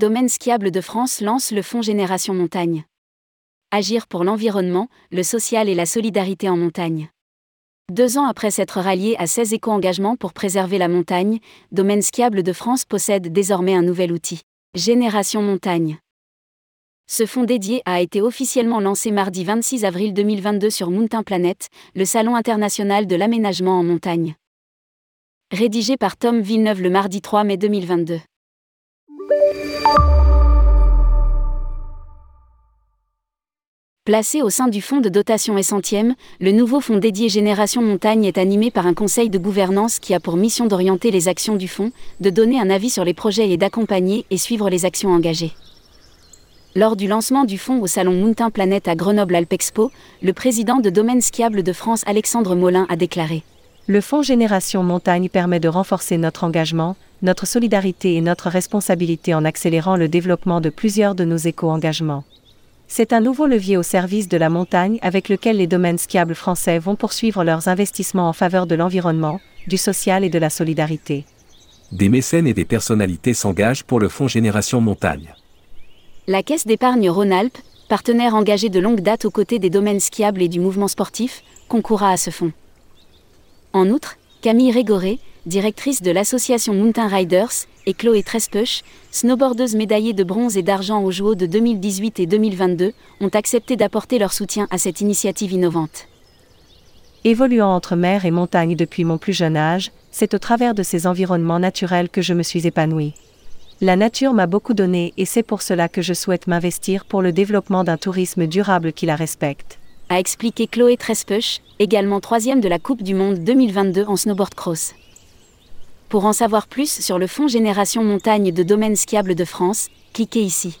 Domaine skiable de France lance le Fonds Génération Montagne. Agir pour l'environnement, le social et la solidarité en montagne. Deux ans après s'être rallié à 16 éco-engagements pour préserver la montagne, Domaine skiable de France possède désormais un nouvel outil. Génération Montagne. Ce fonds dédié a été officiellement lancé mardi 26 avril 2022 sur Mountain Planet, le salon international de l'aménagement en montagne. Rédigé par Tom Villeneuve le mardi 3 mai 2022. Placé au sein du fonds de dotation et centième, le nouveau fonds dédié Génération Montagne est animé par un conseil de gouvernance qui a pour mission d'orienter les actions du fonds, de donner un avis sur les projets et d'accompagner et suivre les actions engagées. Lors du lancement du fonds au salon Mountain Planet à Grenoble Alpexpo, le président de Domaine Skiable de France Alexandre Molin a déclaré Le fonds Génération Montagne permet de renforcer notre engagement, notre solidarité et notre responsabilité en accélérant le développement de plusieurs de nos éco-engagements. C'est un nouveau levier au service de la montagne avec lequel les domaines skiables français vont poursuivre leurs investissements en faveur de l'environnement, du social et de la solidarité. Des mécènes et des personnalités s'engagent pour le fonds Génération Montagne. La Caisse d'épargne Rhône-Alpes, partenaire engagé de longue date aux côtés des domaines skiables et du mouvement sportif, concourra à ce fonds. En outre, Camille Régoré, directrice de l'association Mountain Riders, et Chloé Trespeuch, snowboardeuse médaillée de bronze et d'argent aux JO de 2018 et 2022, ont accepté d'apporter leur soutien à cette initiative innovante. Évoluant entre mer et montagne depuis mon plus jeune âge, c'est au travers de ces environnements naturels que je me suis épanouie. La nature m'a beaucoup donné et c'est pour cela que je souhaite m'investir pour le développement d'un tourisme durable qui la respecte. A expliqué Chloé Trespeuch, également troisième de la Coupe du Monde 2022 en snowboard cross. Pour en savoir plus sur le Fonds Génération Montagne de Domaine Skiable de France, cliquez ici.